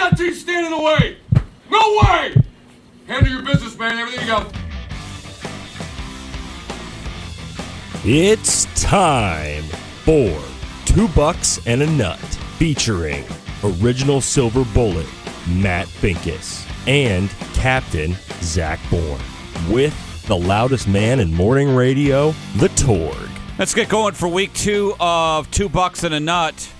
that team stand in the way. No way. Handle your business, man. Everything you got. It's time for Two Bucks and a Nut, featuring original Silver Bullet Matt Finkus and Captain Zach Boren, with the loudest man in morning radio, the Torg. Let's get going for week two of Two Bucks and a Nut.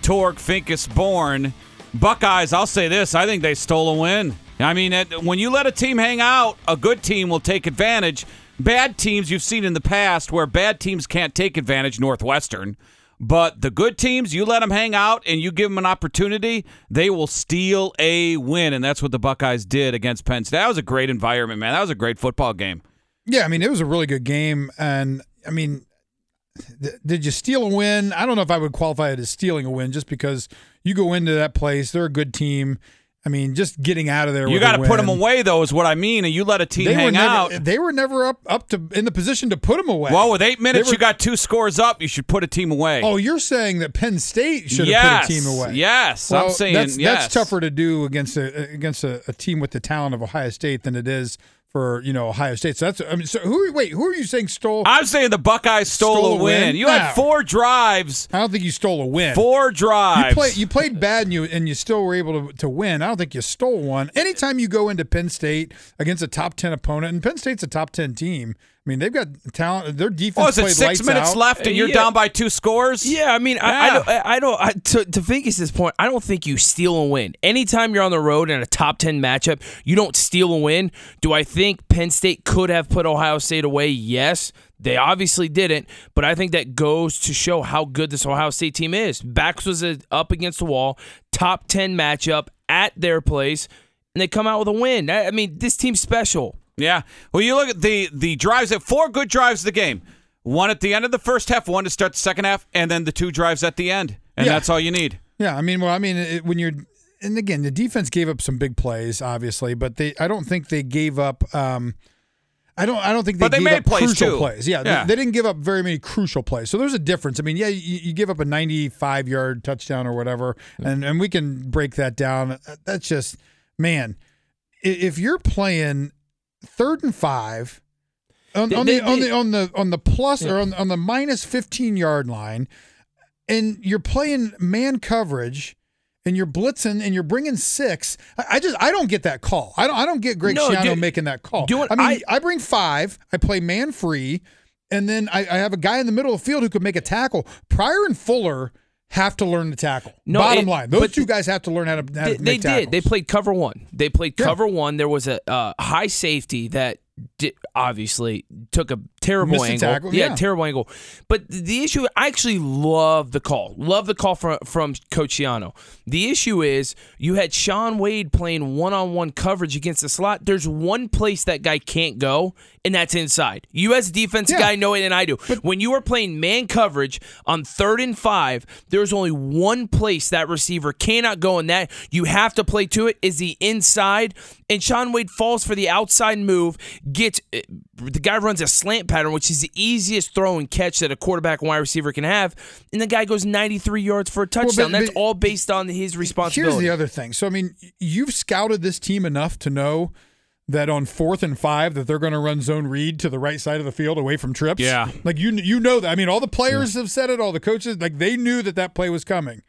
Torg Finkus Boren. Buckeyes, I'll say this. I think they stole a win. I mean, it- when you let a team hang out, a good team will take advantage. Bad teams you've seen in the past where bad teams can't take advantage, Northwestern. But the good teams, you let them hang out and you give them an opportunity, they will steal a win. And that's what the Buckeyes did against Penn State. That was a great environment, man. That was a great football game. Yeah, I mean, it was a really good game. And, I mean, th- did you steal a win? I don't know if I would qualify it as stealing a win just because you go into that place, they're a good team. I mean, just getting out of there. You got to put them away, though, is what I mean. And you let a team They hang never, out. They were never up up to in the position to put them away. Well, with eight minutes, were- you got two scores up. You should put a team away. Oh, you're saying that Penn State should have put a team away? Yes, Well, I'm saying that's, yes. that's tougher to do against a against a, a team with the talent of Ohio State than it is for you know Ohio State. So that's I mean, so who? Wait, who are you saying stole? I'm saying the Buckeyes stole, Stole a win. win? You No. had four drives, I don't think you stole a win. four drives. You played you played bad and you and you still were able to, to win. I don't think you stole one. Anytime you go into Penn State against a top ten opponent, and Penn State's a top ten team. I mean, they've got talent. Their defense. What was it played six minutes out. left and you're Yeah. down by two scores? Yeah, I mean, I, I don't, I, I don't. I, to to Finkus' point, I don't think you steal a win. Anytime you're on the road in a top ten matchup, you don't steal a win. Do I think Penn State could have put Ohio State away? Yes. They obviously didn't, but I think that goes to show how good this Ohio State team is. Backs was up against the wall, top 10 matchup at their place, and they come out with a win. I I mean, this team's special. Yeah. Well, you look at the the drives. At four good drives of the game. One at the end of the first half, one to start the second half, and then the two drives at the end, and Yeah. that's all you need. Yeah, I mean, well, I mean, it, when you're, and again, the defense gave up some big plays, obviously, but they, I don't think they gave up. Um, I don't, I don't think they, But they gave made up plays, crucial too. plays. Yeah, Yeah. They, they didn't give up very many crucial plays. So there's a difference. I mean, yeah, you, you give up a 95 yard touchdown or whatever, and and we can break that down. That's just, man, if you're playing third and five. On, They- on they- the on the on the on the plus or on, on the minus 15 yard line, and you're playing man coverage and you're blitzing and you're bringing six. I, I just I don't get that call. I don't I don't get Greg No, Schiano making that call. I mean, I, I- bring five. I play man free, and then I, I have a guy in the middle of the field who could make a tackle. Pryor and Fuller have to learn to tackle. No, Bottom it- line, those two guys have to learn how to, how They, to they did. They played cover one. They played Yeah. cover one. There was a uh, high safety that di obviously took a terrible angle. tackle, yeah, yeah. terrible angle. But the issue, I actually love the call. Love the call from from Coach Schiano. The issue is you had Shaun Wade playing one on one coverage against the slot. There's one place that guy can't go, and that's inside. You as a defensive Yeah. guy know it, and I do. when you are playing man coverage on third and five, there's only one place that receiver cannot go, and that you have to play to it is the inside. And Shaun Wade falls for the outside move, gets eh, the guy runs a slant pattern, which is the easiest throw and catch that a quarterback and wide receiver can have, and the guy goes 93 yards for a touchdown. but- That's all based on his responsibility. Here's the other thing. So I mean, you've scouted this team enough to know that on fourth and five that they're going to run zone read to the right side of the field away from trips. Yeah. like you you know that. I mean, all the players have said it. All the coaches like they knew that that play was coming.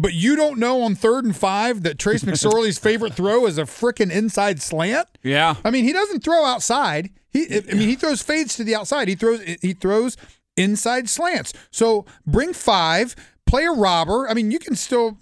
But you don't know on third and five that Trace McSorley's favorite throw is a frickin' inside slant. Yeah. I mean, he doesn't throw outside. He, I mean, he throws fades to the outside. He throws, he throws inside slants. So bring five, play a robber. I mean, you can still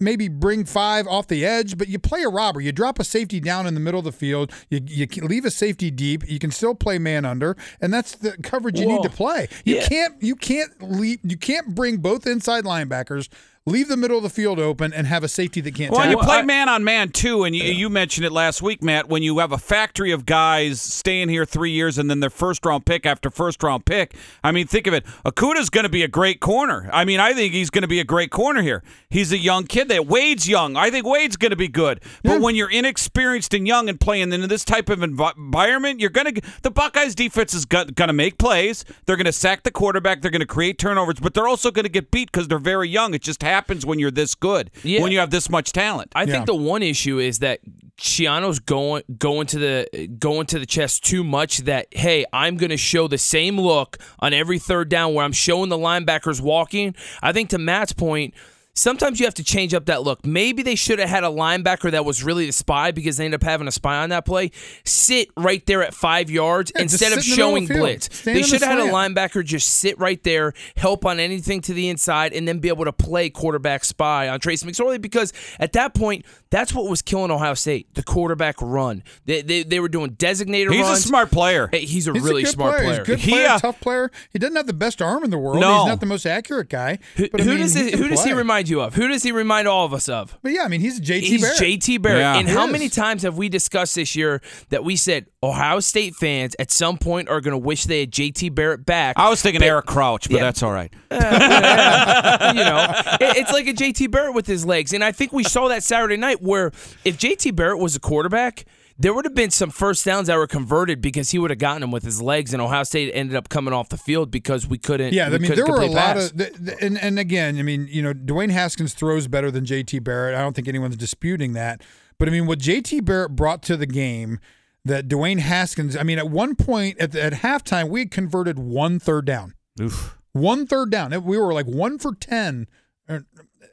maybe bring five off the edge, but you play a robber. You drop a safety down in the middle of the field. You, you leave a safety deep. You can still play man under, and that's the coverage you need to play. You Yeah. can't, you can't leave, you can't bring both inside linebackers. Leave the middle of the field open and have a safety that can't Well, tackle. you play man on man too, and you, you mentioned it last week, Matt. When you have a factory of guys staying here three years and then their first round pick after first round pick, I mean, think of it. Okudah's going to be a great corner. I mean, I think he's going to be a great corner here. He's a young kid. That Wade's young. I think Wade's going to be good. But when you're inexperienced and young and playing in this type of envi- environment, you're going to the Buckeyes defense is going to make plays. They're going to sack the quarterback. They're going to create turnovers, but they're also going to get beat because they're very young. It just happens. Happens when you're this good, Yeah. when you have this much talent. I Yeah. think the one issue is that Schiano's going going to the going to the chest too much. That hey, I'm going to show the same look on every third down where I'm showing the linebackers walking. I think to Matt's point. Sometimes you have to change up that look. Maybe they should have had a linebacker that was really the spy because they ended up having a spy on that play. Sit right there at five yards Yeah, instead of in showing the blitz. Stand They in the should have had a linebacker just sit right there, help on anything to the inside, and then be able to play quarterback spy on Trace McSorley because at that point, that's what was killing Ohio State the quarterback run. They, they, they were doing designated He's runs. a smart player. Hey, He's a He's really a good smart player. player. He's a good He, player, uh, tough player. He doesn't have the best arm in the world. No. He's not the most accurate guy. Who, But I who mean, does he he, can who does he play. Remind you of? Who does he remind all of us of? But yeah, I mean, he's JT He's Barrett. JT Barrett. Yeah. And He how is. many times have we discussed this year that we said Ohio State fans at some point are going to wish they had JT Barrett back? I was thinking But- Eric Crouch, but Yeah. that's all right. you know, it- it's like a JT Barrett with his legs. And I think we saw that Saturday night where if JT Barrett was a quarterback, there would have been some first downs that were converted because he would have gotten them with his legs, and Ohio State ended up coming off the field because we couldn't. Yeah, we I mean, there were a complete lot pass. of, th- th- and and again, I mean, you know, Dwayne Haskins throws better than JT Barrett. I don't think anyone's disputing that. But I mean, what JT Barrett brought to the game, that Dwayne Haskins, I mean, at one point at, the, at halftime, we had converted one third down. Oof. One third down. We were like one for ten. uh,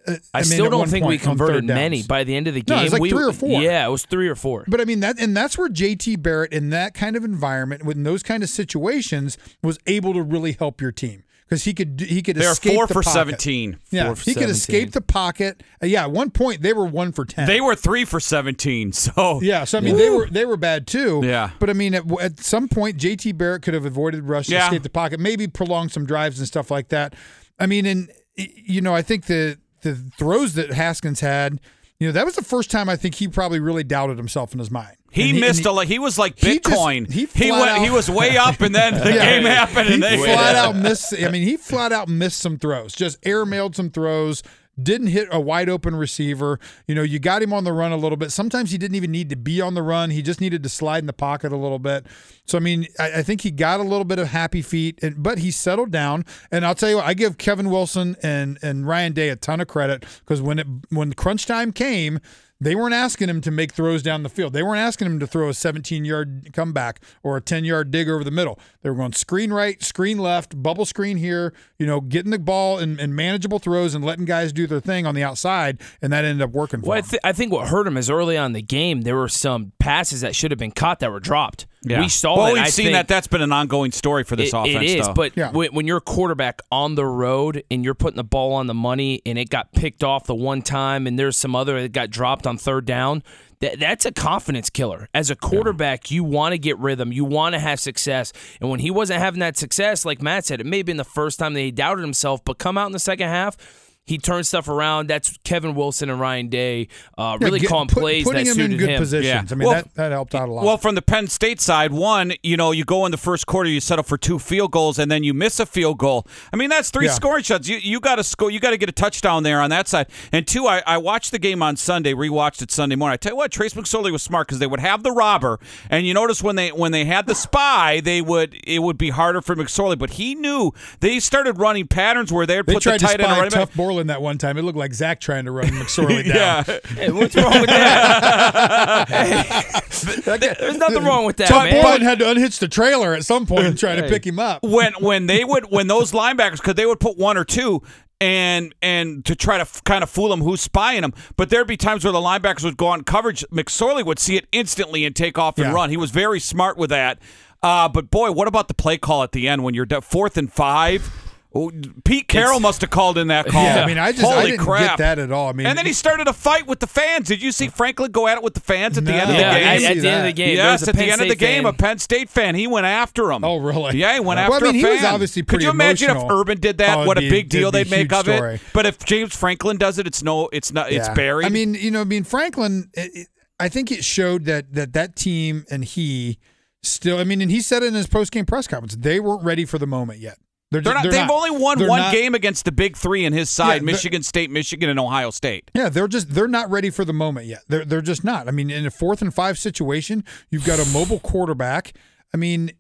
uh, I, mean, still don't think we point on converted many by the end of the game. No, game. it was like we, three or four. Yeah, it was three or four. But I mean that, and that's where JT Barrett in that kind of environment, with those kind of situations, was able to really help your team because he could he could They're escape four the for pocket. 17. Yeah, Four for he could 17. escape the pocket. Uh, yeah, at one point they were one for ten. They were three for 17. So yeah, so I mean they were they were bad too. Yeah. but I mean at, at some point JT Barrett could have avoided rush, Yeah. escape the pocket, maybe prolong some drives and stuff like that. I mean, and you know I think the the throws that Haskins had, you know that was the first time I think he probably really doubted himself in his mind. he And missed and a lot. He was like he just- Bitcoin. he he went. He was way up, and then the Yeah. game happened, He and they flat out missed. I mean, he flat out missed some throws. Just airmailed some throws. Didn't hit a wide open receiver. You know, you got him on the run a little bit. Sometimes he didn't even need to be on the run. He just needed to slide in the pocket a little bit. So I mean, I, I think he got a little bit of happy feet, and, but he settled down. And I'll tell you what, I give Kevin Wilson and and Ryan Day a ton of credit because when it when crunch time came. They weren't asking him to make throws down the field. They weren't asking him to throw a 17 yard comeback or a 10 yard dig over the middle. They were going screen right, screen left, bubble screen here, you know, getting the ball in, in manageable throws and letting guys do their thing on the outside. And that ended up working for Well, I, th- I think what hurt him is early on in the game there were some passes that should have been caught that were dropped. Yeah. We saw Well, that. we've I seen think that. That's been an ongoing story for this it, offense. It is, though. but Yeah. when, when you're a quarterback on the road and you're putting the ball on the money and it got picked off the one time and there's some other that got dropped on third down, that that's a confidence killer. As a quarterback, you want to get rhythm, you want to have success, and when he wasn't having that success, like Matt said, it may have been the first time that he doubted himself, but come out in the second half. He turned stuff around. That's Kevin Wilson and Ryan Day uh, Yeah, really get- calling put- plays putting that him suited in good him. positions. Yeah. I mean, Well, that, that helped out a lot. Well, from the Penn State side, one, you know, you go in the first quarter, you settle for two field goals, and then you miss a field goal. I mean, that's three Yeah. scoring shots. You you got to score. You got to get a touchdown there on that side. And two, I, I watched the game on Sunday, rewatched it Sunday morning. I tell you what, Trace McSorley was smart because they would have the robber, and you notice when they when they had the spy, they would it would be harder for McSorley. But he knew they started running patterns where they'd they put the tried to tight end or spy running back. Tuf Borland that one time. It looked like Zach trying to run McSorley down. Yeah, Hey, what's wrong with that? Hey, there's nothing wrong with that, Tuf man. Borland had to unhitch the trailer at some point and try to pick him up. when when they would when those linebackers because they would put one or two and and to try to f- kind of fool them who's spying them but there'd be times where the linebackers would go on coverage mcsorley would see it instantly and take off and Yeah. run he was very smart with that uh, but boy what about the play call at the end when you're d- fourth and five Oh, Pete Carroll must have called in that call. Yeah, I mean, I just Holy I didn't crap. get that at all. I mean, and then he started a fight with the fans. Did you see Franklin go at it with the fans at the No. end of the yeah, game? at, at the end of the game, Yes, a at the Penn end of the game, fan. a Penn State fan. He went after him. Oh, really? Yeah, he went Well, after I mean, a he fan. was obviously pretty. Could you imagine if emotional. Urban did that? Oh, what a big deal they'd make huge of it. But if James Franklin does it, it's no, it's not, it's Yeah. buried. I mean, you know, I mean, Franklin. It, it- I think it showed that that that team and he still. I mean, and he said it in his post game press conference. They weren't ready for the moment yet. They're, they're not, they've not. only won one not- game against the big three in his side: they're- Michigan State, Michigan, and Ohio State. Yeah, they're just they're not ready for the moment yet. They're they're just not. I mean, in a fourth and five situation, you've got a mobile quarterback. I mean,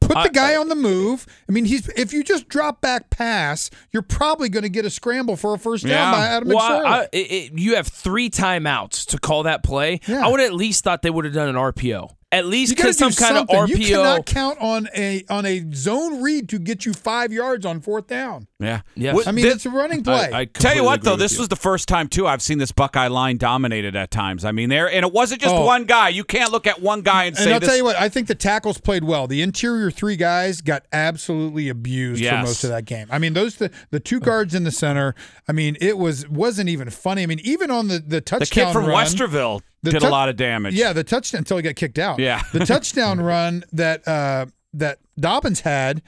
Put I- the guy on the move. I mean, he's if you just drop back pass, you're probably going to get a scramble for a first down Yeah. by Adam Well, McSorley. I, it, it- you have three timeouts to call that play. Yeah. I would at least thought they would have done an RPO. At least you got to do some kind something. of RPO. You cannot count on a on a zone read to get you five yards on fourth down. Yeah. Yes. What- I mean, thi- it's a running play. I, I Tell you what, though, this you. was the first time too I've seen this Buckeye line dominated at times. I mean, there and it wasn't just Oh. one guy. You can't look at one guy and, and say I'll this. tell you what, I think the tackles played well. The interior three guys got absolutely abused Yes. for most of that game. I mean, those the, the two guards in the center. I mean, it was wasn't even funny. I mean, even on the the the touchdown kid from run, Westerville the did tou- a lot of damage. Yeah, the touchdown until he got kicked out. Yeah. the touchdown run that uh, that Dobbins had,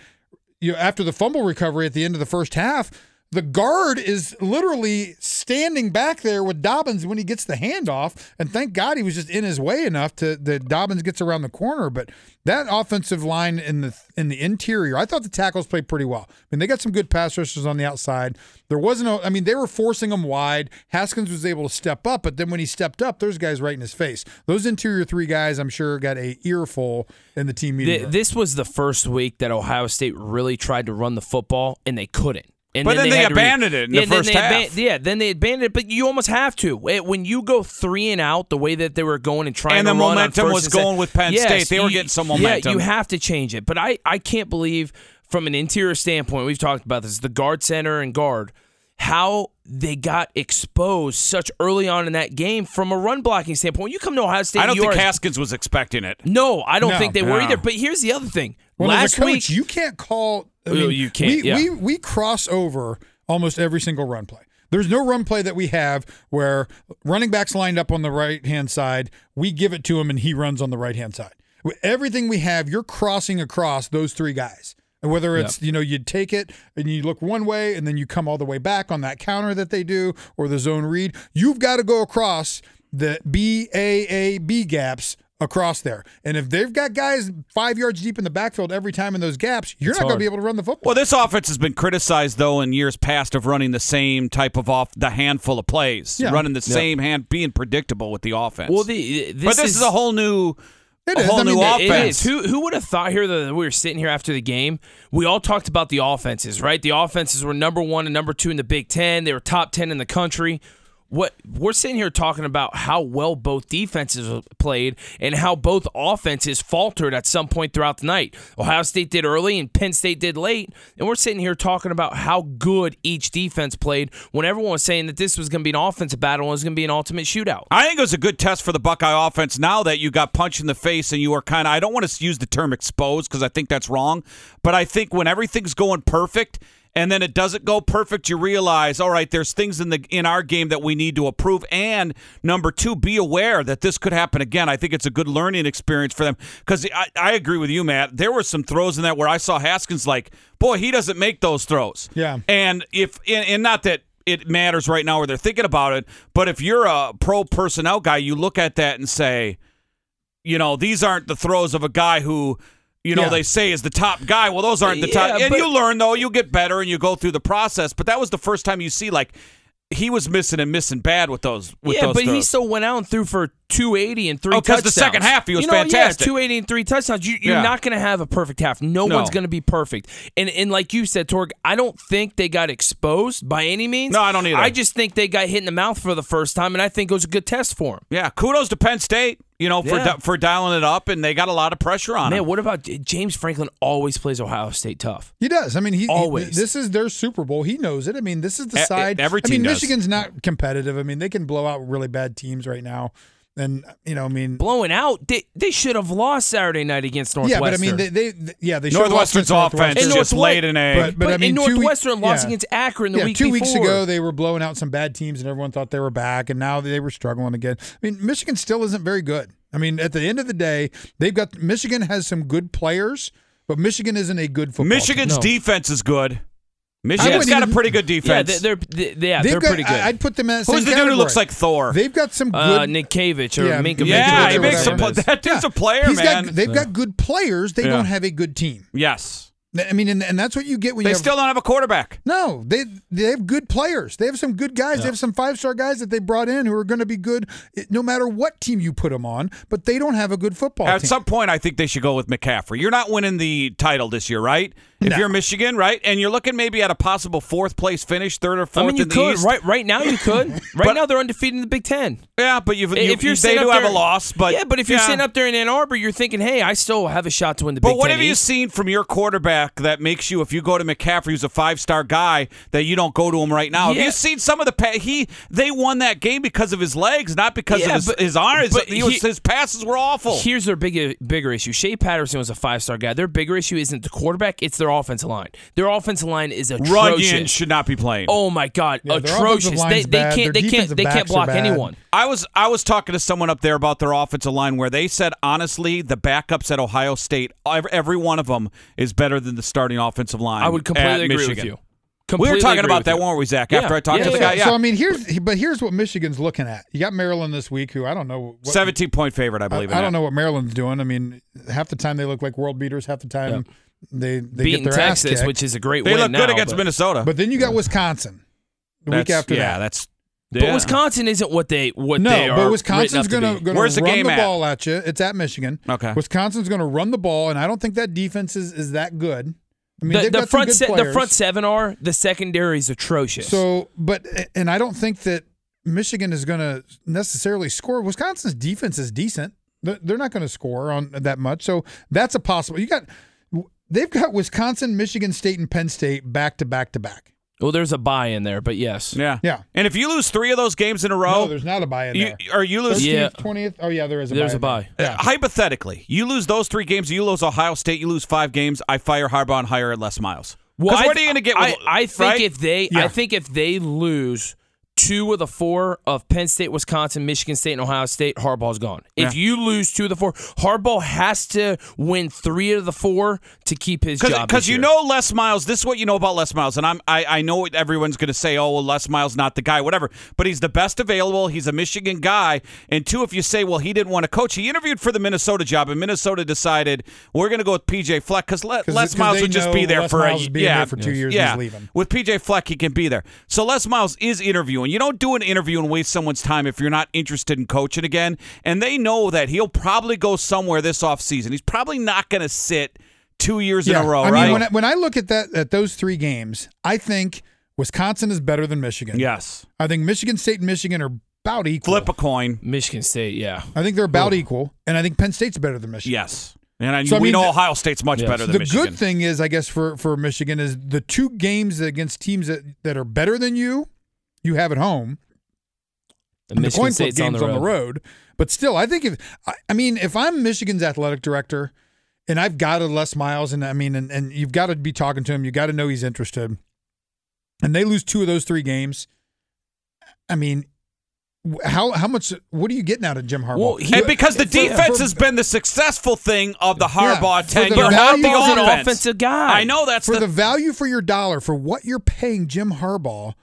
you know, after the fumble recovery at the end of the first half, the guard is literally standing back there with Dobbins when he gets the handoff, and thank God he was just in his way enough to that Dobbins gets around the corner. But that offensive line in the in the interior, I thought the tackles played pretty well. I mean, they got some good pass rushers on the outside. There wasn't, a, I mean, they were forcing them wide. Haskins was able to step up, but then when he stepped up, there's guys right in his face. Those interior three guys, I'm sure, got a earful in the team meeting. Th- room. this was the first week that Ohio State really tried to run the football, and they couldn't. And But then they had to re- abandoned it in the Yeah, then first they half. yeah, then they abandoned it, but you almost have to. It- When you go three and out, the way that they were going and trying And to the run on momentum first was and second- going with Penn Yes, State. They were getting some Yeah, momentum. you have to change it. But I, I can't believe, from an interior standpoint, we've talked about this, the guard center and guard, how they got exposed such early on in that game from a run blocking standpoint. When you come to Ohio State, I don't you think are- Haskins was expecting it. No, I don't No. think they were either. But here's the other thing. Well, Last coach, week, you can't call. I mean, oh, you can't, We, yeah. we we cross over almost every single run play. There's no run play that we have where running backs lined up on the right hand side, we give it to him and he runs on the right hand side. Everything we have, you're crossing across those three guys. And whether it's, you know, you take it and you look one way and then you come all the way back on that counter that they do or the zone read, you've got to go across the B A A B gaps across there. And if they've got guys five yards deep in the backfield every time in those gaps, you're not going to be able to run the football. Well, this offense has been criticized though in years past of running the same type of off the handful of plays, Yeah. running the same hand, being predictable with the offense. well, the this but this is, a whole new, It a is. whole I mean, new it- It offense. is. Who who would have thought here that we were sitting here after the game? We all talked about the offenses, right? The offenses were number one and number two in the Big Ten. They were top ten in the country. What we're sitting here talking about how well both defenses played and how both offenses faltered at some point throughout the night. Ohio State did early and Penn State did late, and we're sitting here talking about how good each defense played when everyone was saying that this was going to be an offensive battle and it was going to be an ultimate shootout. I think it was a good test for the Buckeye offense now that you got punched in the face and you were kind of, I don't want to use the term exposed because I think that's wrong, but I think when everything's going perfect and then it doesn't go perfect, you realize, all right, there's things in the in our game that we need to improve. And number two, be aware that this could happen again. I think it's a good learning experience for them because I, I agree with you, Matt. There were some throws in that where I saw Haskins like, boy, he doesn't make those throws. Yeah. And if and, and not that it matters right now or they're thinking about it, but if you're a pro personnel guy, you look at that and say, you know, these aren't the throws of a guy who, you know, Yeah. they say is the top guy. Well, those aren't the top. Yeah, And but- you learn though, you get better and you go through the process. But that was the first time you see like he was missing and missing bad with those. With yeah, those but he still went out and threw for 280 and three Oh, 'cause touchdowns. the second half he was you know, fantastic. Yeah, 280 and three touchdowns. You, you're Yeah. not going to have a perfect half. No, No. one's going to be perfect. And and like you said, Torg, I don't think they got exposed by any means. No, I don't either. I just think they got hit in the mouth for the first time, and I think it was a good test for him. yeah, kudos to Penn State. You know, for Yeah. di- for dialing it up, and they got a lot of pressure on Man, him. what about James Franklin? Always plays Ohio State tough. He does. I mean, he he- Always. this is their Super Bowl. He knows it. I mean, this is the side. every team I mean, does. Michigan's not competitive. I mean, they can blow out really bad teams right now, and you know, I mean, Blowing out, they, they should have lost Saturday night against Northwestern. yeah, Northwestern. but I mean, they, they, they- yeah, they should've lost Northwestern's against offense Northwestern. Just Northwe- laid in a. But- but I mean, and two week- Northwestern lost yeah. against Akron the yeah, week two before. weeks ago they were blowing out some bad teams, and everyone thought they were back, and now they were struggling again. I mean, Michigan still isn't very good. I mean, at the end of the day, they've got Michigan has some good players, but Michigan isn't a good football. team. Michigan's No. defense is good. Michigan's wouldn't got a pretty good Yeah, defense. they're, they're, they- yeah, They've they're got, pretty good. I- I'd put them in. Who's the dude who looks like Thor? They've got some good. uh, Nick or Yeah, Minka yeah, Winovich he makes some. it is. That dude's a player, He's man. got, they've got good players. They Yeah. don't have a good team. yes. I mean, and, and that's what you get when They you have still don't have a quarterback. No, they they have good players. They have some good guys. They have some five star guys that they brought in who are going to be good eh, no matter what team you put them on. But they don't have a good football At team. some point, I think they should go with McCaffrey. You're not winning the title this year, right? If No. you're Michigan, right, and you're looking maybe at a possible fourth place finish, third or fourth. I mean, you in the could East. right right now. You could right But- now they're undefeated in the Big Ten. Yeah, but you've, you, if you're they sitting do up have a there- loss, but yeah, but if you're yeah. sitting up there in Ann Arbor, you're thinking, hey, I still have a shot to win the Big Ten." But Big what Ten have you seen from your quarterback that makes you, if you go to McCaffrey, who's a five-star guy, that you don't go to him right now? Have you seen some of the pa- he? They won that game because of his legs, not because Yeah, of his, but- his arms. but He his passes were awful. Here's their bigger bigger issue. Shea Patterson was a five star guy. Their bigger issue isn't the quarterback; it's their offensive line. Their offensive line is Runyan atrocious. should not be playing. Oh my god, Yeah, atrocious! They, they bad. can't Their they can't they can't block anyone. I was I was talking to someone up there about their offensive line where they said honestly the backups at Ohio State every, every one of them is better than the starting offensive line. I would completely at agree Michigan. with you. We were talking about that, you. weren't we, Zach? Yeah. After I talked Yeah, to the yeah, guy, yeah, So I mean, here's but here's what Michigan's looking at. You got Maryland this week, who I don't know. What, seventeen point favorite, I I, believe. I in don't know what Maryland's doing. I mean, half the time they look like world beaters. Half the time they they Beating get their ass Texas, kicked. which is a great They win look now, good against but, Minnesota. But then you got Wisconsin the week That's- after yeah, that. that's. but yeah. Wisconsin isn't what they what No, they are. but Wisconsin's gonna be. gonna Where's the run game the at? ball at you. It's at Michigan. Okay. Wisconsin's going to run the ball, and I don't think that defense is, is that good. I mean, the, they've the got some front good se- the players. front seven are the secondary is atrocious. So, but and I don't think that Michigan is going to necessarily score. Wisconsin's defense is decent. They're they're not going to score on that much. So that's a possible. You got they've got Wisconsin, Michigan State, and Penn State back to back to back. well, there's a buy in there, but yes, Yeah. Yeah. And if you lose three of those games in a row, No, there's not a buy in you, there. or you lose. Yeah. twentieth. Oh yeah, there is a there's buy. a in buy. there. Uh, hypothetically, you lose those three games. You lose Ohio State. You lose five games. I fire Harbaugh and hire Les Miles. Well, Because I what are you going to get? I, I think right? if they, Yeah. I think if they lose two of the four of Penn State, Wisconsin, Michigan State, and Ohio State, Harbaugh's gone. If you lose two of the four, Harbaugh has to win three of the four to keep his job. because you year. know Les Miles. This is what you know about Les Miles, and I'm I, I know everyone's going to say. Oh, well, Les Miles not the guy, whatever. But he's the best available. He's a Michigan guy. And two, if you say, well, he didn't want to coach, he interviewed for the Minnesota job, and Minnesota decided we're going to go with PJ Fleck because Les 'Cause- Les 'cause Miles would just be there Les for Miles a is yeah there for two years Yeah, he's leaving. with PJ Fleck, he can be there. So Les Miles is interviewing. You don't do an interview and waste someone's time if you're not interested in coaching again. And they know that he'll probably go somewhere this offseason. He's probably not going to sit two years in a row, I right? mean, when I, when I look at that at those three games, I think Wisconsin is better than Michigan. yes. I think Michigan State and Michigan are about equal. Flip a coin. Michigan State, yeah. I think they're about equal, and I think Penn State's better than Michigan. Yes. And I, So, I mean, know Ohio State's much Yes. better than Michigan. The Michigan. good thing is, I guess, for for Michigan is the two games against teams that, that are better than you, you have at home. And And the Michigan coin flip State's on games the, on the road. road. But still, I think if I, I mean if I'm Michigan's athletic director, and I've got a Les Miles, and I mean, and, and you've got to be talking to him, you got to know he's interested, and they lose two of those three games. I mean, how how much? What are you getting out of Jim Harbaugh? Well, he- and because the For- defense for- has been the successful thing of the Harbaugh for the tenure, not the of Harbaugh's an offense. offensive guy. I know that's for the, the value for your dollar for what you're paying Jim Harbaugh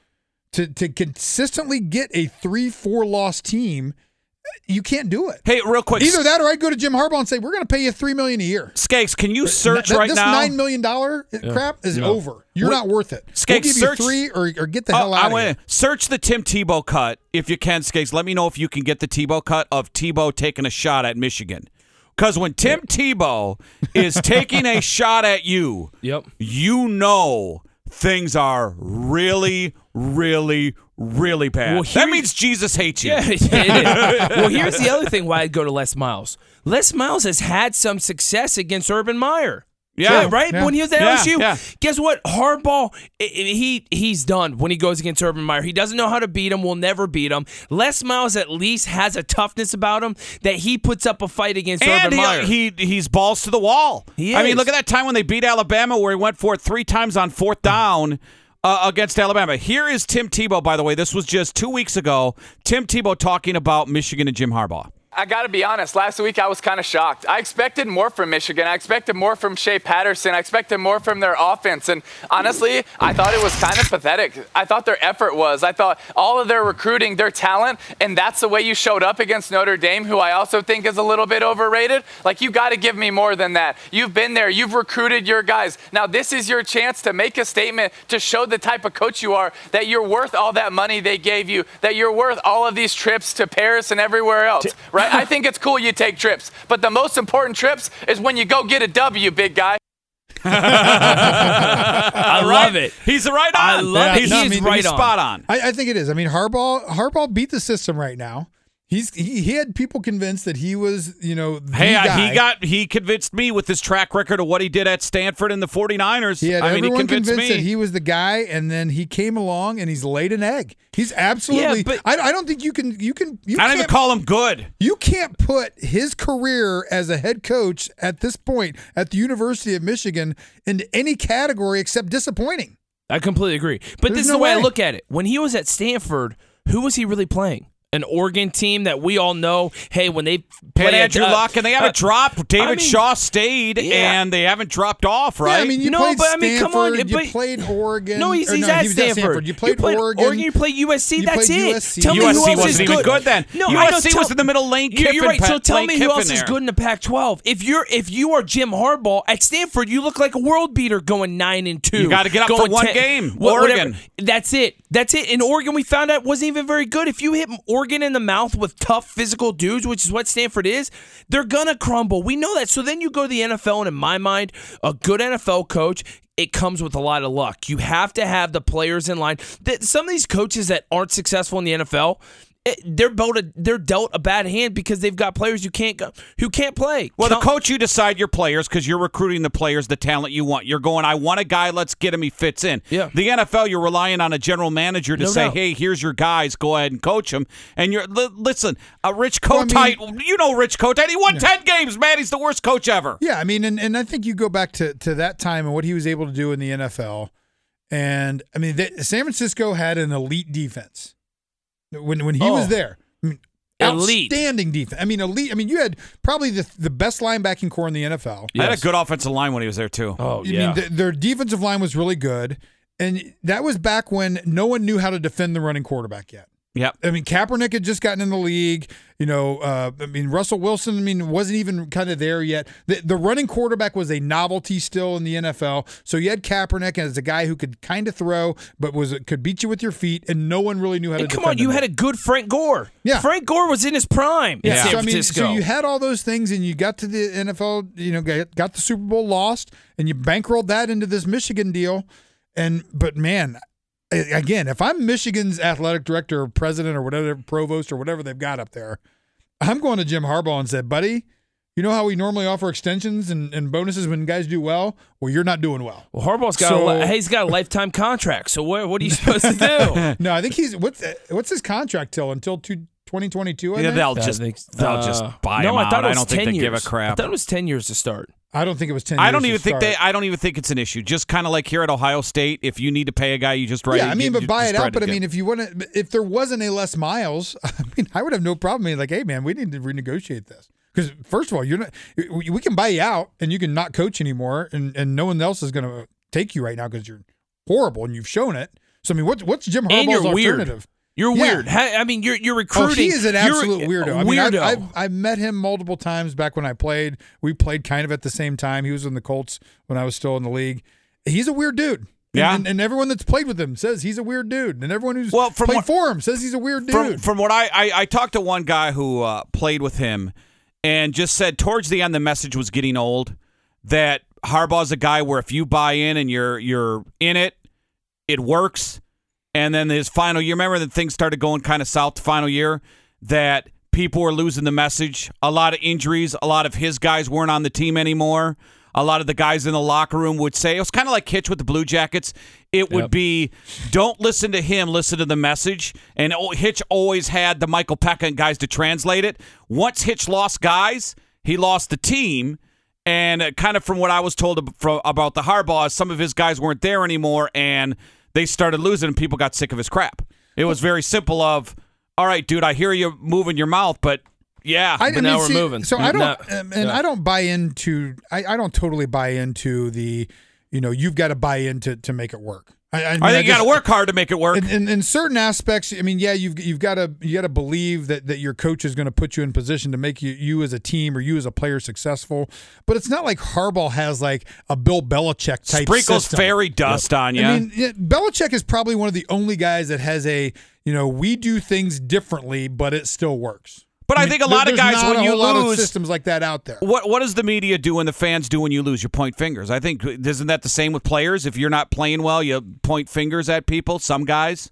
to to consistently get a three four loss team, you can't do it. Hey, real quick, Either that or I'd go to Jim Harbaugh and say we're going to pay you three million a year. Skakes, can you search That- right this now? nine million dollar uh, crap is over. You're Wait, not worth it. Skate, we'll search- you three or, or get the Oh, hell out of wanna- Search the Tim Tebow cut if you can, Skakes. Let me know if you can get the Tebow cut of Tebow taking a shot at Michigan. Because when Tim Tebow is taking a shot at you, Yep. you know things are really, really, really bad. Well, that means Jesus hates you. Yeah, it is. well, here's the other thing why I'd go to Les Miles. Les Miles has had some success against Urban Meyer. Yeah. Yeah, right. Yeah. When he was at Yeah, LSU, yeah. guess what? Harbaugh, i- i- he he's done when he goes against Urban Meyer. He doesn't know how to beat him. Will never beat him. Les Miles at least has a toughness about him that he puts up a fight against And Urban Meyer. he, he he's balls to the wall. He I mean, look at that time when they beat Alabama, where he went for it three times on fourth down uh, against Alabama. Here is Tim Tebow. By the way, this was just two weeks ago. Tim Tebow talking about Michigan and Jim Harbaugh. I got to be honest. Last week I was kind of shocked. I expected more from Michigan. I expected more from Shea Patterson. I expected more from their offense. And honestly, I thought it was kind of pathetic. I thought their effort was. I thought all of their recruiting, their talent, and that's the way you showed up against Notre Dame, who I also think is a little bit overrated. Like, you got to give me more than that. You've been there, you've recruited your guys. Now, this is your chance to make a statement to show the type of coach you are, that you're worth all that money they gave you, that you're worth all of these trips to Paris and everywhere else, right? I think it's cool you take trips, but the most important trips is when you go get a W, big guy. I love it. He's right on. I love it. He's, No, I mean, right he's on. spot on. I, I think it is. I mean, Harbaugh Harbaugh beat the system right now. He's he, he had people convinced that he was, you know, the Hey, I, he got he convinced me with his track record of what he did at Stanford and the 49ers. He had I mean, he everyone convinced convinced me. that he was the guy, and then he came along and he's laid an egg. He's absolutely. Yeah, but- I, I don't think you can. You can. You I don't even call him good. You can't put his career as a head coach at this point at the University of Michigan into any category except disappointing. I completely agree. But There's this is no the way, I look at it. When he was at Stanford, who was he really playing? An Oregon team that we all know. Hey, when they play Had Andrew uh, Luck, and they haven't uh, dropped. David I mean, Shaw stayed, yeah. and they haven't dropped off, right? Yeah, I mean, you No, played but I mean, come on, Stanford, but- you played Oregon. No, he's, he's no, at, he was Stanford. You played, Oregon. Oregon. You played USC. You that's played it. USC. Tell me who else wasn't is even good. good then. No, USC I know, was in the middle Lane You're, you're right. pa- So tell me who else is good in the Pac-12. If you're if you are Jim Harbaugh at Stanford, you look like a world beater going nine and two. You gotta get up for going one game. Oregon. That's it. That's it. In Oregon, we found out wasn't even very good. If you hit Oregon in the mouth with tough physical dudes, which is what Stanford is, they're gonna crumble. We know that. So then you go to the NFL, and in my mind, a good NFL coach. It comes with a lot of luck. You have to have the players in line. Some of these coaches that aren't successful in the NFL, it, they're dealt a, they're dealt a bad hand because they've got players who can't go, who can't play. Well, the coach, you decide your players because you're recruiting the players, the talent you want. You're going, I want a guy, let's get him, he fits in. Yeah. The NFL, you're relying on a general manager to No say, doubt. hey, here's your guys, go ahead and coach them. And you're, li- listen, a Rich Well, I Kotite, you know Rich Kotite, he won 10 games, man. He's the worst coach ever. Yeah, I mean, and, and I think you go back to, to that time and what he was able to do in the NFL. And I mean, they, San Francisco had an elite defense when when he was Oh. there. I mean, Elite. outstanding defense. I mean, elite. I mean, you had probably the the best linebacking core in the NFL. They had a good offensive line when he was there, too. Oh I yeah. mean, th- their defensive line was really good, and that was back when no one knew how to defend the running quarterback yet. Yep. I mean, Kaepernick had just gotten in the league. You know, uh, I mean, Russell Wilson. I mean, wasn't even kind of there yet. The, the running quarterback was a novelty still in the NFL. So you had Kaepernick as a guy who could kind of throw, but was could beat you with your feet, and no one really knew how and to. come on, you him. had a good Frank Gore. Yeah. Frank Gore was in his prime. Yeah. So I mean, so you had all those things, and you got to the NFL. You know, got, the Super Bowl lost, and you bankrolled that into this Michigan deal. And but man, again, if I'm Michigan's athletic director or president or whatever, provost or whatever they've got up there, I'm going to Jim Harbaugh and said, buddy. You know how we normally offer extensions and, and bonuses when guys do well? Well, you're not doing well. well, Harbaugh's got So- a li- he's got a lifetime contract. So what what are you supposed to do? No, I think he's what's what's his contract till until two, 2022? I Yeah, think? they'll just think- they'll uh, just buy no, him I out. thought it was don't 10 think they years. give a crap. I thought it was ten years to start. I don't think it was 10 I don't even think they. I don't even think it's an issue. Just kind of like here at Ohio State, if you need to pay a guy, you just write. Yeah, it, I mean, you- but you buy it out. But I mean, if you want to, if there wasn't a Les Miles, I mean, I would have no problem being like, hey, man, we need to renegotiate this. Because first of all, you're not. We can buy you out, and you can not coach anymore, and and no one else is going to take you right now because you're horrible and you've shown it. So I mean, what's what's Jim Harbaugh's you're weird. You're Yeah. weird. I mean, you're you're recruiting. Oh, he is an you're absolute weirdo. I mean, I've, weirdo. I've, I've met him multiple times back when I played. We played kind of at the same time. He was in the Colts when I was still in the league. He's a weird dude. And- Yeah. and, and everyone that's played with him says he's a weird dude, and everyone who's Well, from played what- for him says he's a weird dude. from from what I, I I talked to one guy who uh, played with him, and just said towards the end the message was getting old. That Harbaugh's a guy where if you buy in and you're you're in it, it works. And then his final year, remember that things started going kind of south. The final year, that people were losing the message. A lot of injuries. A lot of his guys weren't on the team anymore. A lot of the guys in the locker room would say it was kind of like Hitch with the Blue Jackets. It would be don't listen to him, listen to the message. And Hitch always had the Michael Peca and guys to translate it. Once Hitch lost guys, he lost the team. And uh, kind of from what I was told about the Harbaugh, some of his guys weren't there anymore, and they started losing, and people got sick of his crap. It was very simple. Of all right, dude, I hear you moving your mouth, but Yeah. I, But I now mean, we're see, moving. So I don't, Now- um, and yeah. I don't buy into. I, I don't totally buy into the. You know, you've got to buy into to make it work. I, I, mean, I think you got to work hard to make it work. In, in, in certain aspects, I mean, yeah, you've you've got to you got to believe that, that your coach is going to put you in position to make you you as a team or you as a player successful. But it's not like Harbaugh has like a Bill Belichick type Sprinkles system. fairy dust on you. I mean, yeah, Belichick is probably one of the only guys that has a you know we do things differently, but it still works. But I mean, think a lot of guys, not when a you whole lot of lose- systems like that out there. What what does the media do and the fans do when you lose? You point fingers. I think isn't that the same with players? If you're not playing well, you point fingers at people. Some guys.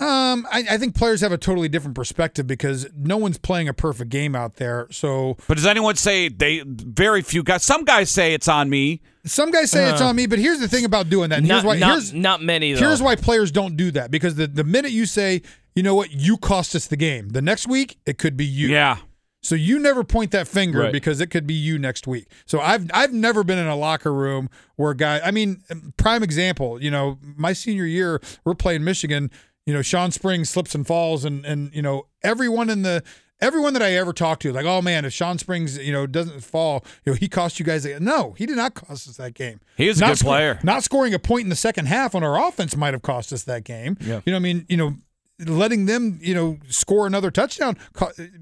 Um, I, I think players have a totally different perspective because no one's playing a perfect game out there. So But does anyone say they? Very few guys. Some guys say it's on me. some guys say it's on me, but here's the thing about doing that. and here's Not, why. not, here's not many though. here's why players don't do that because the the minute you say, you know what, you cost us the game. The next week it could be you. Yeah. So you never point that finger Right. because it could be you next week. So I've I've never been in a locker room where a guy. I mean, prime example. You know, my senior year, we're playing Michigan. You know, Shawn Springs slips and falls, and and you know everyone in the everyone that I ever talked to, like, oh man, if Shawn Springs, you know, doesn't fall, you know, he cost you guys. A, no, he did not cost us that game. He is a Not good player. Not scoring a point in the second half on our offense might have cost us that game. Yeah. You know, what I mean, you know, letting them, you know, score another touchdown.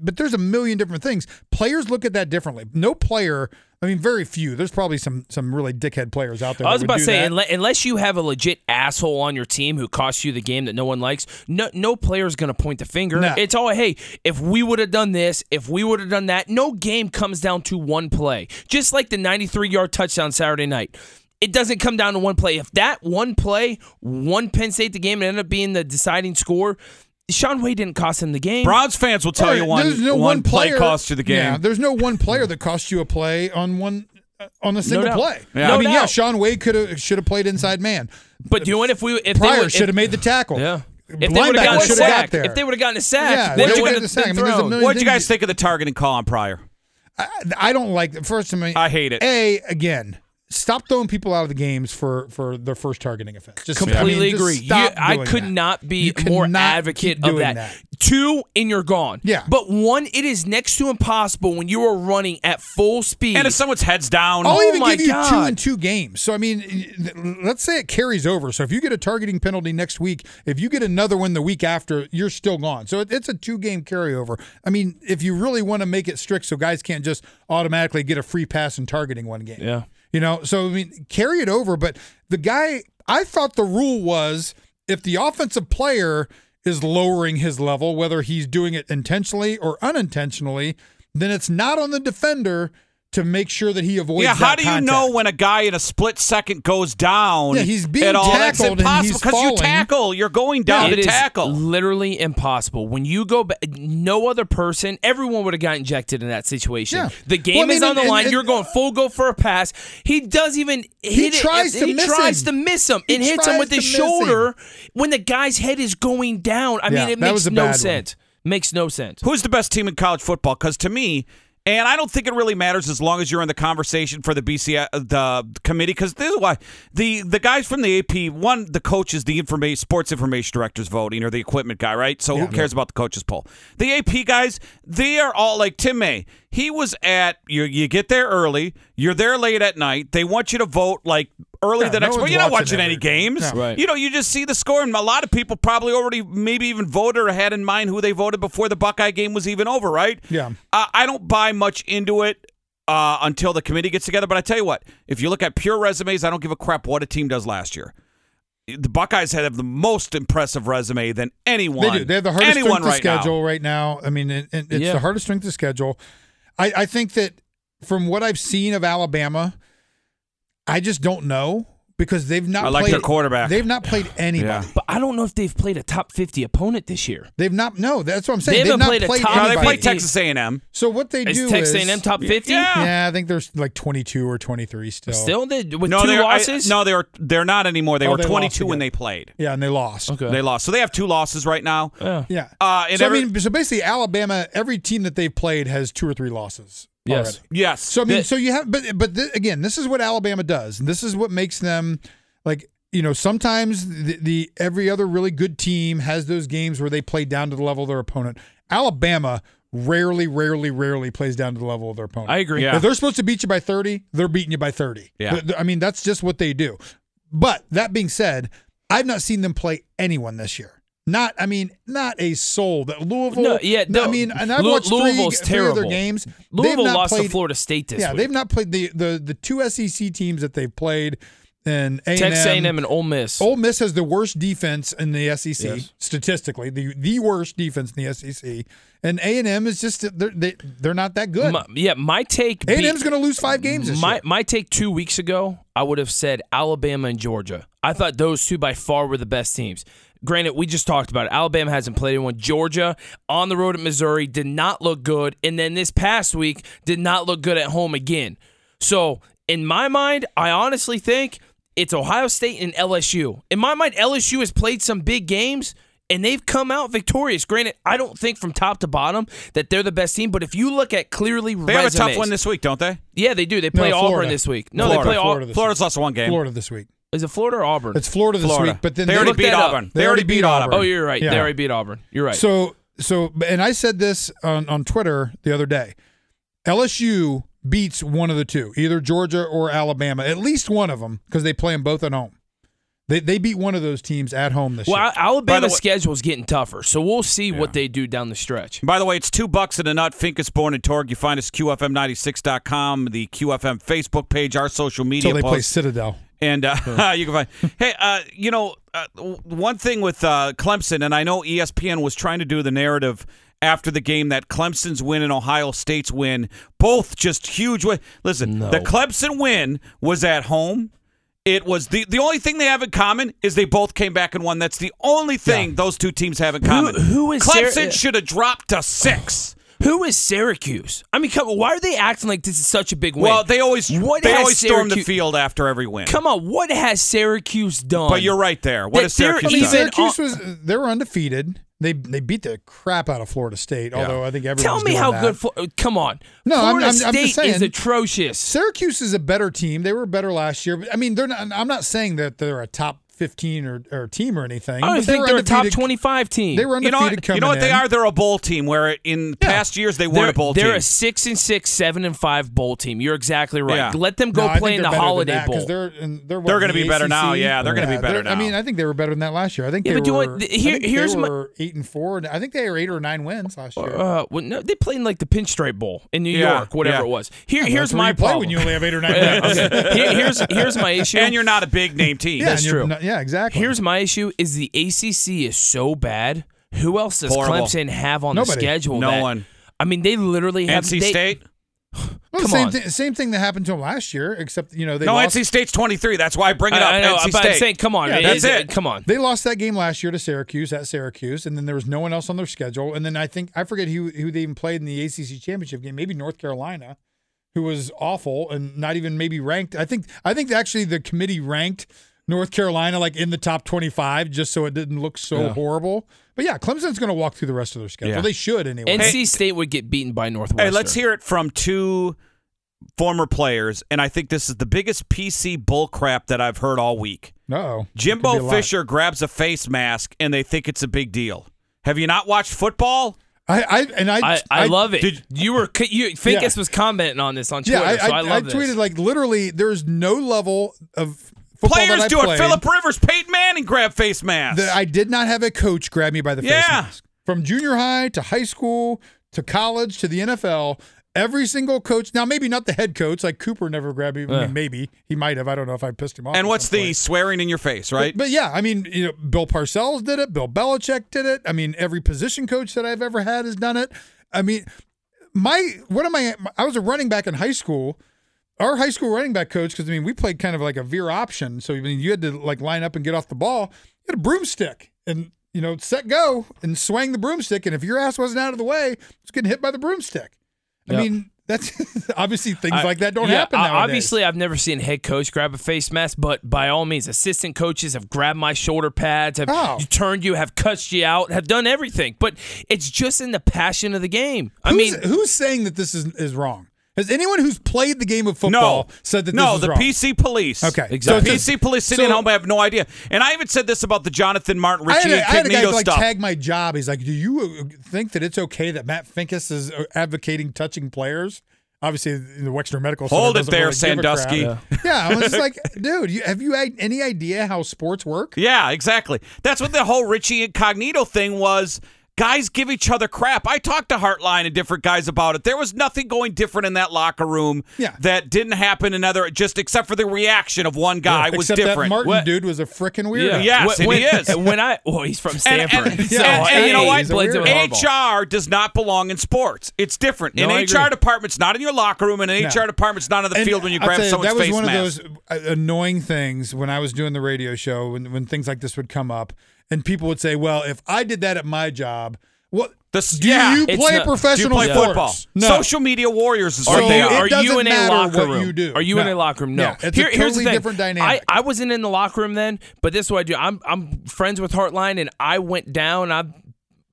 But there's a million different things. Players look at that differently. No player. I mean, very few. There's probably some some really dickhead players out there. I was that about to say, that. unle- unless you have a legit asshole on your team who costs you the game that no one likes, no no is going to point the finger. Nah. It's all, hey, if we would have done this, if we would have done that, no game comes down to one play. Just like the 93 yard touchdown Saturday night. It doesn't come down to one play. If that one play, one Penn State the game, and ended up being the deciding score, Shaun Wade didn't cost him the game. Browns fans will tell All you one there's no one play player, cost you the game. Yeah, there's no one player that cost you a play on one uh, on a single doubt. play. Yeah. I No mean, yeah. Shaun Wade could have should have played inside man. but you know what? If we if they Pryor should have made the tackle. yeah. If they would Linebacker have gotten a should have got sack, there. if they would have gotten a sack, Yeah, then they it would've would a sack. I mean, a What did you guys think of the targeting call on Pryor? I, I don't like the first. I mean, I hate it. A again, stop throwing people out of the games for for their first targeting offense. Just I mean, Completely just agree. You- I could that. not be You more advocate of that. that. Two, and you're gone. Yeah. But one, it is next to impossible when you are running at full speed. And if someone's heads down, I'll Oh even my give you two God. and two games. So I mean, let's say it carries over. So if you get a targeting penalty next week, if you get another one the week after, you're still gone. So it, it's a two game carryover. I mean, if you really want to make it strict, so guys can't just automatically get a free pass in targeting one game. Yeah. You know, so I mean, carry it over. But the guy, I thought the rule was if the offensive player is lowering his level, whether he's doing it intentionally or unintentionally, then it's not on the defender to make sure that he avoids. yeah, how that do you contact. know when a guy in a split second goes down? Yeah, he's being at all? That's tackled and impossible because you tackle. You're going down It to is tackle. literally impossible. When you go back, no other person, everyone would have got injected in that situation. Yeah. The game Well, I mean, is on the and- line. and- You're going full go for a pass. He does even hit it. tries to he miss tries him. to miss him He and hits him with his to miss shoulder when the guy's head is going down. I Yeah, mean, it makes no bad one. sense. Makes no sense. Who's the best team in college football? Because to me, and I don't think it really matters as long as you're in the conversation for the BC uh, the committee. Because this is why the the guys from the AP, one the coach is the information sports information director's voting or the equipment guy, right? So who cares about the coaches poll? The AP guys, they are all like Tim May. He was at you. You get there early. You're there late at night. They want you to vote like early Yeah, the next. one's Well, you're not watching watching any games. No. Right. You know, you just see the score, and a lot of people probably already maybe even voted or had in mind who they voted before the Buckeye game was even over, right? Yeah. Uh, I don't buy much into it uh, until the committee gets together. But I tell you what, if you look at pure resumes, I don't give a crap what a team does last year. The Buckeyes have the most impressive resume than anyone. They do. They have the hardest strength of right now. schedule right now. I mean, it, it- it's Yeah. the hardest strength of schedule. I, I think that from what I've seen of Alabama, I just don't know because they've not. I like played, their quarterback. They've not played anybody. Yeah. But I don't know if they've played a top 50 opponent this year. They've not. No, that's what I'm They saying. haven't have not played a played top- No, they played Texas A&M. So what they Is do Texas is A&M top 50? Yeah. Yeah, I think there's like 22 or 23 still. Still they, with No, two they're I- losses? no, they're they're not anymore. They Oh, were they 22 when they played. Yeah, and they lost. Okay. They lost, so they have two losses right now. Yeah. Yeah. Uh, and so every- I mean, so basically, Alabama, every team that they've played has two or three losses. Yes. already. Yes. So I mean, The- so you have, but but th- again, this is what Alabama does, and this is what makes them like you know sometimes the, the every other really good team has those games where they play down to the level of their opponent. Alabama rarely, rarely, rarely plays down to the level of their opponent. I agree. Yeah. If they're supposed to beat you by 30, they're beating you by 30. Yeah. Th- th- I mean, that's just what they do. But that being said, I've not seen them play anyone this year. Not, I mean, not a soul. That Louisville. No, yeah, no, I no. mean, and I've Lou- watched three, Louisville's three of their terrible. games. They've Louisville not lost played, to Florida State this Yeah, week. they've not played the the the two SEC teams that they've played, and A&M, Texas A&M and Ole Miss. Ole Miss has the worst defense in the SEC Yes. statistically, the the worst defense in the SEC, and A and M is just they're they, they're not that good. My- yeah, my take. A and be- M's going to lose five games this my year. my take two weeks ago, I would have said Alabama and Georgia. I thought those two by far were the best teams. Granted, we just talked about it. Alabama hasn't played anyone. Georgia on the road at Missouri did not look good, and then this past week did not look good at home again. So in my mind, I honestly think it's Ohio State and LSU. In my mind, LSU has played some big games. And they've come out victorious. Granted, I don't think from top to bottom that they're the best team, but if you look at clearly They have a tough one this week, don't they? yeah, they do. They play No, Auburn this week. No, Florida. they play Florida Auburn. this Florida's lost one game. Florida this week. Is it Florida or Auburn? It's Florida this Florida. week, but then they already beat. Auburn. They already beat Auburn. oh, you're right. Yeah. They already beat Auburn. You're right. So so and I said this on on Twitter the other day. LSU beats one of the two, either Georgia or Alabama, at least one of them, because they play them both at home. They they beat one of those teams at home this well, year. Well, Alabama's schedule is getting tougher, so we'll see what they do down the stretch. By the way, it's two bucks and a nut. Finkus Boren and Torg. You find us QFM96.com, the QFM Facebook page, our social media Until they play. Citadel. And uh, you can find. Hey, uh, you know, uh, one thing with uh, Clemson, and I know ESPN was trying to do the narrative after the game that Clemson's win and Ohio State's win, both just huge. Win. Listen, the Clemson win was at home. It was the the only thing they have in common is they both came back and won. That's the only thing those two teams have in common. who is Clemson Sarah- should have dropped to six. Who is Syracuse? I mean, come on, why are they acting like this is such a big win? Well, they always What they has always storm the field after every win. Come on, what has Syracuse done? But you're right there. What That is they're Syracuse done? Syracuse was they were undefeated. They they beat the crap out of Florida State. Although I think everyone's Tell me doing how that. good. Flo- come on, No, I'm- Florida I'm- I'm State just saying- is atrocious. Syracuse is a better team. They were better last year. But I mean, they're not. I'm not saying that they're a top 15 or, or team or anything. I don't they think they're a top 25 team. They were You know, undefeated what, coming you know what they in. are? They're a bowl team. Where in past years they weren't They're, a bowl team. they're a six and six, seven and five bowl team. You're exactly right. Yeah. Let them go I play in the they're Holiday that, 'cause Bowl. They're, and they're, They're gonna the be better now. Yeah, they're gonna be better they're- I mean, I think they were better than that last year. I think Yeah, they but do you were. want- I here- think here's they my- were eight and four. I think they were eight or nine wins last year. Uh, well, no, they played in like the Pinstripe Bowl in New Yeah, York, whatever it was. Here, here's my you play problem. when you only have eight or nine wins. here's here's my issue. and you're not a big name team. That's true. Not- yeah, exactly. Here's my issue: is the ACC is so bad. Who else does Horrible. Clemson have on Nobody. the schedule? No that- one. I mean, they literally have NC they- State. Well, come same on. thing. Same thing that happened to them last year, except you know they No, lost. NC State's 23. That's why I bring it up. I, I know, NC but State. I'm saying, come on, Yeah, that's is it. Come on. They lost that game last year to Syracuse at Syracuse, and then there was no one else on their schedule. And then I think I forget who who they even played in the ACC championship game. Maybe North Carolina, who was awful and not even maybe ranked. I think I think actually the committee ranked North Carolina like in the top twenty five just so it didn't look so horrible. But yeah, Clemson's going to walk through the rest of their schedule. Yeah. They should anyway. NC State would get beaten by Northwestern. Hey, let's hear it from two former players, and I think this is the biggest PC bullcrap that I've heard all week. Uh-oh. Jimbo Could be a lot. Fisher grabs a face mask, and they think it's a big deal. Have you not watched football? I, I and I I, I, love it. did- you were you Finkus Yeah. was commenting on this on Yeah, Twitter, I, so I, I, love I this. tweeted like literally. There's no level of football Players do it. Philip Rivers, Peyton Manning grab face masks. that I did not have a coach grab me by the face mask. From junior high to high school to college to the NFL, every single coach. Now, maybe not the head coach. Like Cooper never grabbed me. I mean, maybe he might have. I don't know if I pissed him off. and what's the point. swearing in your face, right? But, but yeah, I mean, you know, Bill Parcells did it. Bill Belichick did it. I mean, every position coach that I've ever had has done it. I mean, my what am I? I was a running back in high school. Our high school running back coach, because I mean, we played kind of like a veer option. So I mean, you had to like line up and get off the ball. You had a broomstick and you know set go and swang the broomstick. And if your ass wasn't out of the way, it's getting hit by the broomstick. I Yep. mean, that's obviously things I- like that don't yeah, happen nowadays. Obviously, I've never seen a head coach grab a face mask, but by all means, assistant coaches have grabbed my shoulder pads, have Oh. turned you, have cussed you out, have done everything. But it's just in the passion of the game. I who's, mean, who's saying that this is is wrong? Has anyone who's played the game of football No, said that no, this was the wrong? PC police. Okay, Exactly. The So PC police sitting so- at home I have no idea. And I even said this about the Jonathan Martin I Richie had, a, I had a guy Incognito like stuff. tag my job. He's like, "Do you uh, think that it's okay that Matt Finkus is uh, advocating touching players?" Obviously, the Wexner Medical Center Hold it there, really give a crap. Sandusky. Yeah, I was just like, dude, you, have you had any idea how sports work? Yeah, exactly. That's what the whole Richie Incognito thing was. Guys give each other crap. I talked to Hartline and different guys about it. There was nothing going different in that locker room Yeah. that didn't happen in other just except for the reaction of one guy was different. that Martin What- dude was a freaking weirdo. Yeah. Yes, and when, he is. When I well, he's from Stanford. and- so, and- and hey, you know what? he's a blends in with Harbaugh. HR does not belong in sports. It's different. No, an HR department's not in your locker room, and an No. HR department's not on the And field when you I'll grab tell you, someone's that was one mask. of those uh, annoying things when I was doing the radio show when when things like this would come up, and people would say, "Well, if I did that at my job, what This- do yeah. you play not- do you you professional play football? No. Social media warriors is So they are. Are you in a locker what room? you do. Are you in a locker room? No. Yeah, it's Here- a here's the totally thing. different dynamic. I, I wasn't in the locker room then, but this is what I do. I'm I'm friends with Hartline, and I went down. I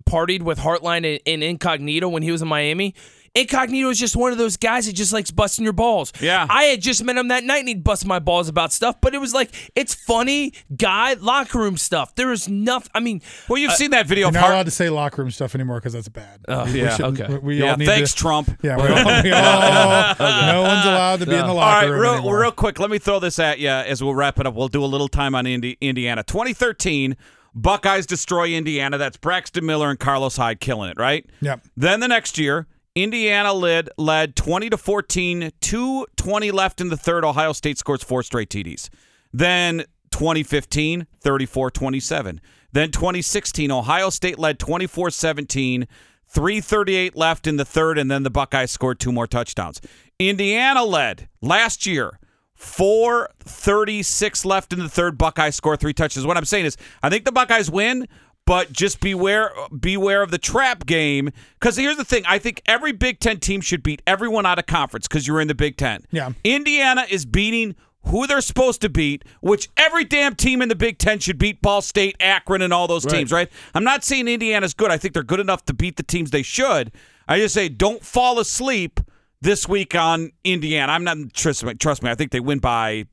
partied with Hartline in, in Incognito when he was in Miami. Incognito is just one of those guys that just likes busting your balls. Yeah. I had just met him that night and he'd bust my balls about stuff, but it was like it's funny guy locker room stuff. There is nothing. I mean, Well, you've seen that video You're of not Hart. allowed to say locker room stuff anymore because that's bad. Oh, We- we yeah. shouldn't- Okay. We, we yeah, all need thanks, to, Trump. Yeah, we all, we all, no one's allowed to be in the All locker right, room real, real quick, let me throw this at you as we'll wrap it up. We'll do a little time on Indi- Indiana. 2013, Buckeyes destroy Indiana. That's Braxton Miller and Carlos Hyde killing it, right? Yep. Then the next year, Indiana led led 20 to 14, 220 left in the third. Ohio State scores four straight TDs. Then 2015, 34-27. Then 2016, Ohio State led 24-17, 338 left in the third and then the Buckeyes scored two more touchdowns. Indiana led last year 436 left in the third. Buckeyes score three touches. What I'm saying is, I think the Buckeyes win, but just beware beware of the trap game. Because here's the thing: I think every Big Ten team should beat everyone out of conference because you're in the Big Ten. Yeah. Indiana is beating who they're supposed to beat, which every damn team in the Big Ten should beat Ball State, Akron, and all those teams, right? I'm not saying Indiana's good. I think they're good enough to beat the teams they should. I just say don't fall asleep this week on Indiana. I'm not trust me. Trust me. I think they win by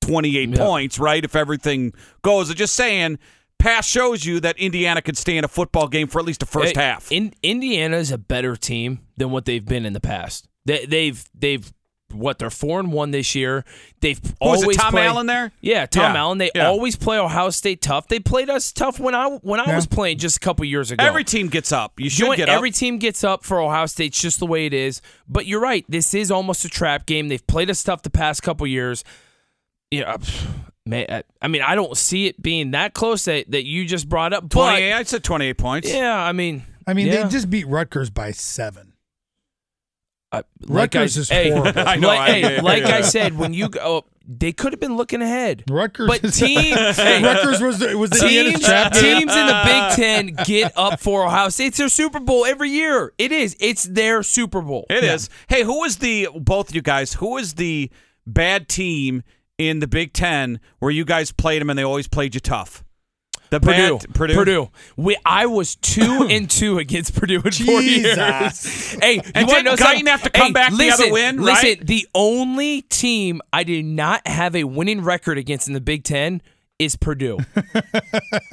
28 Yeah. points, right? If everything goes. I'm just saying. Past shows you that Indiana could stay in a football game for at least the first Hey, half. In, Indiana is a better team than what they've been in the past. They, they've they've what they're four and one this year. They've Who was it, always Tom play- Allen there? Yeah, Tom Yeah, Allen. They yeah. always play Ohio State tough. They played us tough when I when I Yeah. was playing just a couple years ago. Every team gets up. You should You know get every up. team gets up for Ohio State. It's just the way it is. But you're right. This is almost a trap game. They've played us tough the past couple years. Yeah, pff, man. I- I mean, I don't see it being that close that, that you just brought up. But 28. I said 28 points. yeah, I mean, I mean, yeah. they just beat Rutgers by seven. Uh, like I, Rutgers is hey, horrible. I know, Like, I- hey, yeah, like yeah. I said, when you go, oh, they could have been looking ahead. Rutgers, But teams, hey, Rutgers was the, was the Indiana's teams, trap game. teams in the Big Ten get up for Ohio State. It's their Super Bowl every year. It is. It's their Super Bowl. It is. Hey, who was the both you guys? Who was the bad team in the Big Ten where you guys played them and they always played you tough? The Purdue. bad Purdue. Purdue. We, I was two and two against Purdue in four years. Jesus. Hey, you And want to know something? Have to come Hey, back the listen, other win, Listen, right? the only team I did not have a winning record against in the Big Ten is Purdue,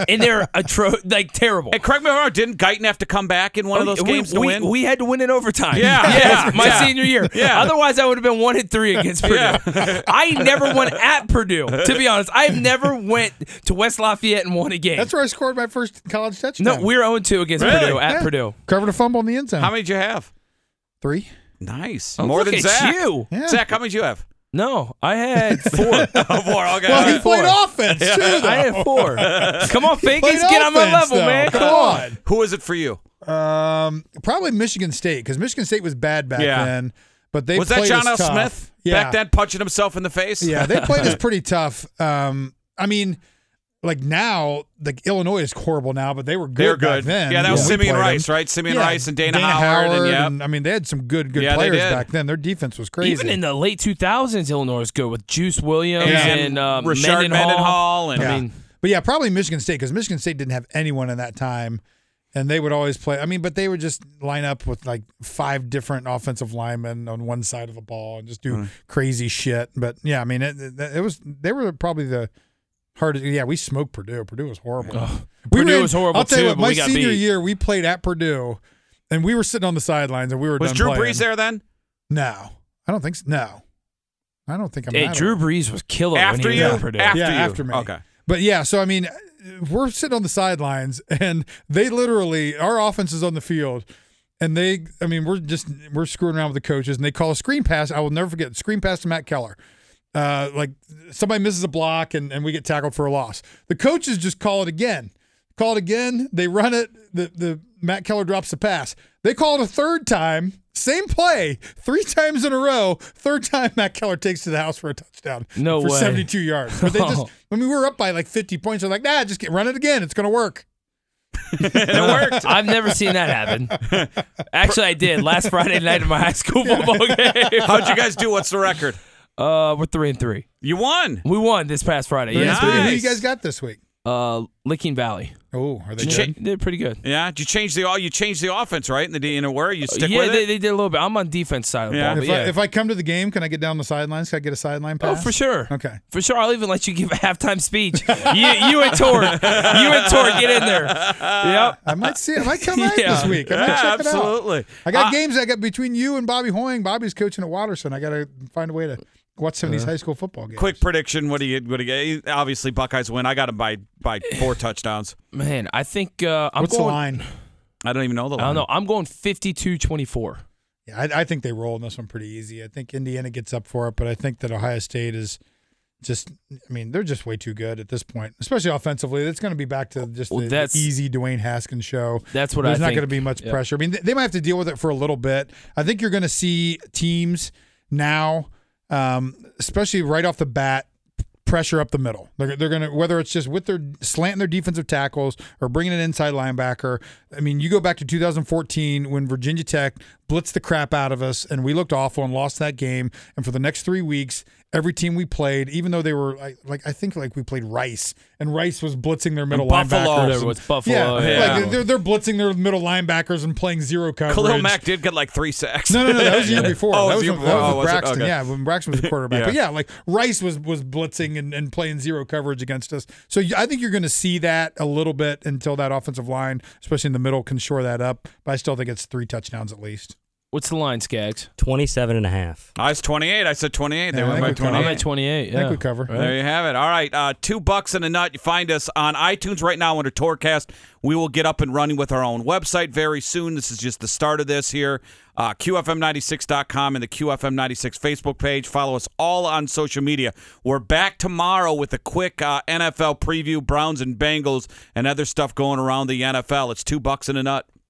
and they're atro- like terrible. And correct me if I'm wrong. Didn't Guiton have to come back in one of oh, those Oh, we, games to we, win? we had to win in overtime. Yeah, Yes, yeah, my yeah. senior year. Yeah. Otherwise, I would have been one and three against Purdue. Yeah. I never won at Purdue. To be honest, I've never went to West Lafayette and won a game. That's where I scored my first college touchdown. no, we're 0 2 against Really? Purdue at Yeah. Purdue. covered a fumble in the end zone. how many did you have? Three. Nice. Oh, More look than at Zach. you. Yeah. Zach, how many did you have? No, I had four. Oh, four. Okay. Well, he four. played offense too. Though. I had four. Come on, Played Vegas, get on my level, though. man. Come Come on. on. Who is it for you? Um, probably Michigan State because Michigan State was bad back Yeah. then, but they was that John L. tough. Smith Yeah. back then punching himself in the face? Yeah, they played us pretty tough. Um, I mean, like now, like Illinois is horrible now, but they were good. They're back good. then. Yeah, that was when we Simeon Rice, them. right? Simeon Yeah, Rice and Dana, Howard, and yeah. I mean, they had some good, good Yeah, players back then. Their defense was crazy. Even in the late 2000s, Illinois was good with Juice Williams And and, uh, Rashard Mendenhall. Mendenhall and- I mean, but yeah, probably Michigan State because Michigan State didn't have anyone in that time, and they would always play. I mean, but they would just line up with like five different offensive linemen on one side of the ball and just do crazy shit. But yeah, I mean, it, it, it was they were probably the hardest. Yeah, we smoked Purdue. Purdue was horrible. we Purdue was horrible I'll tell you too, what, my senior beat. year we played at Purdue, and we were sitting on the sidelines and we were Was done Drew playing. Brees there then? No, I don't think so. No, I don't think I'm. Hey, not Drew. Brees was killer After when he you? was at Purdue. After yeah, you. after me. Okay. But yeah, so I mean, we're sitting on the sidelines, and they literally our offense is on the field, and they, I mean, we're just we're screwing around with the coaches, and they call a screen pass. I will never forget screen pass to Matt Keller. Uh, like somebody misses a block, and, and we get tackled for a loss. The coaches just call it again. Call it again. They run it. The the Matt Keller drops the pass. They call it a third time. Same play, three times in a row. Third time, Matt Keller takes to the house for a touchdown. No for way. 72 yards. But they just, Oh. I mean, we were up by like 50 points. They're like, nah, just get, run it again. It's going to work. it worked. I've never seen that happen. Actually, I did last Friday night in my high school football game. How'd you guys do? What's the record? Uh, we're three and three. You won. We won this past Friday. Yes, we Who you guys got this week? Uh, Licking Valley. Oh, are they They good? did pretty good. Yeah. Did you change the all? You changed the offense, right? In the D, in a where you stick yeah, with they, it. they did a little bit. I'm on defense side of the Yeah. ball. If, But yeah. I, if I come to the game, can I get down the sidelines? Can I get a sideline pass? oh, for sure. Okay. For sure, I'll even let you give a halftime speech. you, you and Tor, you and Tor, get in there. Yep. I might see. I might come out Yeah. this week. I might Yeah, check it out. absolutely. I got Uh, games I got between you and Bobby Hoying. Bobby's coaching at Watterson. I got to find a way to watch some of these high school football games. Quick prediction. What do you? What do you? Obviously, Buckeyes win. I got them by by four touchdowns. Man, I think uh, I'm What's the going. line? I don't even know the I don't know. I'm going 52-24. Yeah, I, I think they roll in this one pretty easy. I think Indiana gets up for it, but I think that Ohio State is just. I mean, they're just way too good at this point, especially offensively. It's going to be back to just Well, the, the easy Dwayne Haskins show. That's what There's I not think. going to be much Yep. pressure. I mean, th- they might have to deal with it for a little bit. I think you're going to see teams now, um, especially right off the bat, pressure up the middle. They're, they're going to whether it's just with their slanting their defensive tackles or bringing an inside linebacker. I mean, you go back to 2014 when Virginia Tech blitzed the crap out of us and we looked awful and lost that game. And for the next three weeks, every team we played, even though they were like, like I think like we played Rice and Rice was blitzing their middle Buffalo. linebackers. And- Buffalo, Yeah, yeah. like they're they're blitzing their middle linebackers and playing zero coverage. Khalil Mack did get like three sacks. No, no, no. That was the year before. Oh, that was the that was Oh, with was? Braxton. Okay. Yeah, when Braxton was the quarterback. Yeah. But yeah, like Rice was was blitzing and, and playing zero coverage against us. So I think you're going to see that a little bit until that offensive line, especially in the middle, can shore that up. But I still think it's three touchdowns at least. What's the line, Skaggs? 27 and a half. I was 28. I said 28. They Yeah, I went think by we 28. I'm at 28. I Yeah. think we cover. There you have it. All right, uh, two bucks and a nut. You find us on iTunes right now under Torcast. We will get up and running with our own website very soon. This is just the start of this here. Uh, QFM96.com and the QFM96 Facebook page. Follow us all on social media. We're back tomorrow with a quick uh, NFL preview, Browns and Bengals, and other stuff going around the NFL. It's two bucks and a nut.